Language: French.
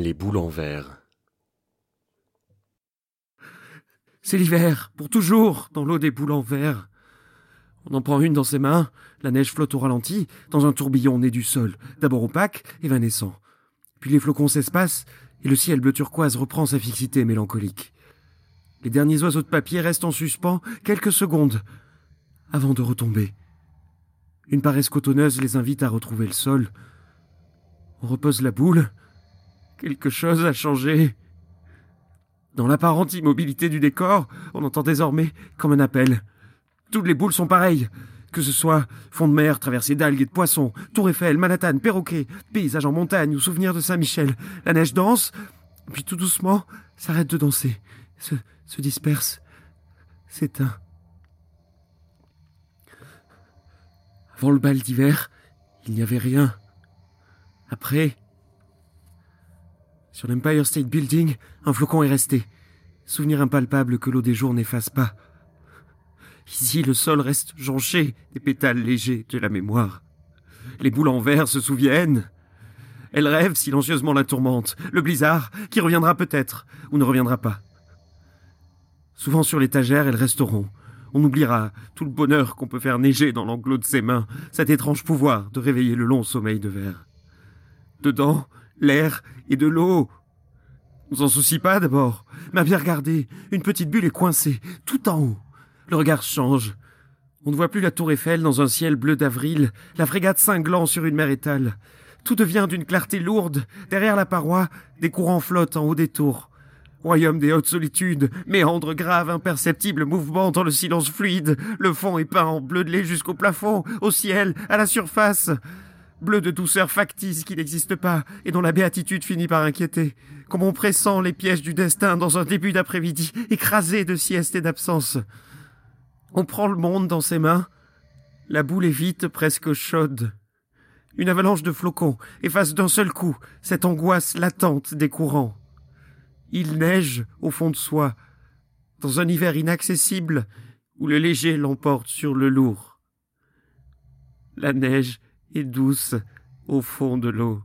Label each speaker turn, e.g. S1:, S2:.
S1: Les boules en verre.
S2: C'est l'hiver, pour toujours, dans l'eau des boules en verre. On en prend une dans ses mains, la neige flotte au ralenti, dans un tourbillon né du sol, d'abord opaque, évanescent. Puis les flocons s'espacent, et le ciel bleu turquoise reprend sa fixité mélancolique. Les derniers oiseaux de papier restent en suspens quelques secondes, avant de retomber. Une paresse cotonneuse les invite à retrouver le sol. On repose la boule. Quelque chose a changé. Dans l'apparente immobilité du décor, on entend désormais comme un appel. Toutes les boules sont pareilles. Que ce soit fond de mer, traversée d'algues et de poissons, Tour Eiffel, Manhattan, perroquet, paysage en montagne ou souvenir de Saint-Michel, la neige danse, puis tout doucement s'arrête de danser, se, se disperse, s'éteint. Avant le bal d'hiver, il n'y avait rien. Après, sur l'Empire State Building, un flocon est resté. Souvenir impalpable que l'eau des jours n'efface pas. Ici, le sol reste jonché des pétales légers de la mémoire. Les boules en verre se souviennent. Elles rêvent silencieusement la tourmente, le blizzard, qui reviendra peut-être, ou ne reviendra pas. Souvent sur l'étagère, elles resteront. On oubliera tout le bonheur qu'on peut faire neiger dans l'enclos de ses mains, cet étrange pouvoir de réveiller le long sommeil de verre. Dedans, l'air et de l'eau. On s'en soucie pas d'abord. Mais bien regardé, une petite bulle est coincée, tout en haut. Le regard change. On ne voit plus la tour Eiffel dans un ciel bleu d'avril, la frégate cinglant sur une mer étale. Tout devient d'une clarté lourde. Derrière la paroi, des courants flottent en haut des tours. Royaume des hautes solitudes, méandre grave, imperceptible mouvement dans le silence fluide, le fond est peint en bleu de lait jusqu'au plafond, au ciel, à la surface. Bleu de douceur factice qui n'existe pas et dont la béatitude finit par inquiéter. Comme on pressent les pièges du destin dans un début d'après-midi, écrasé de sieste et d'absence. On prend le monde dans ses mains. La boule est vite, presque chaude. Une avalanche de flocons efface d'un seul coup cette angoisse latente des courants. Il neige au fond de soi, dans un hiver inaccessible où le léger l'emporte sur le lourd. La neige est douce au fond de l'eau.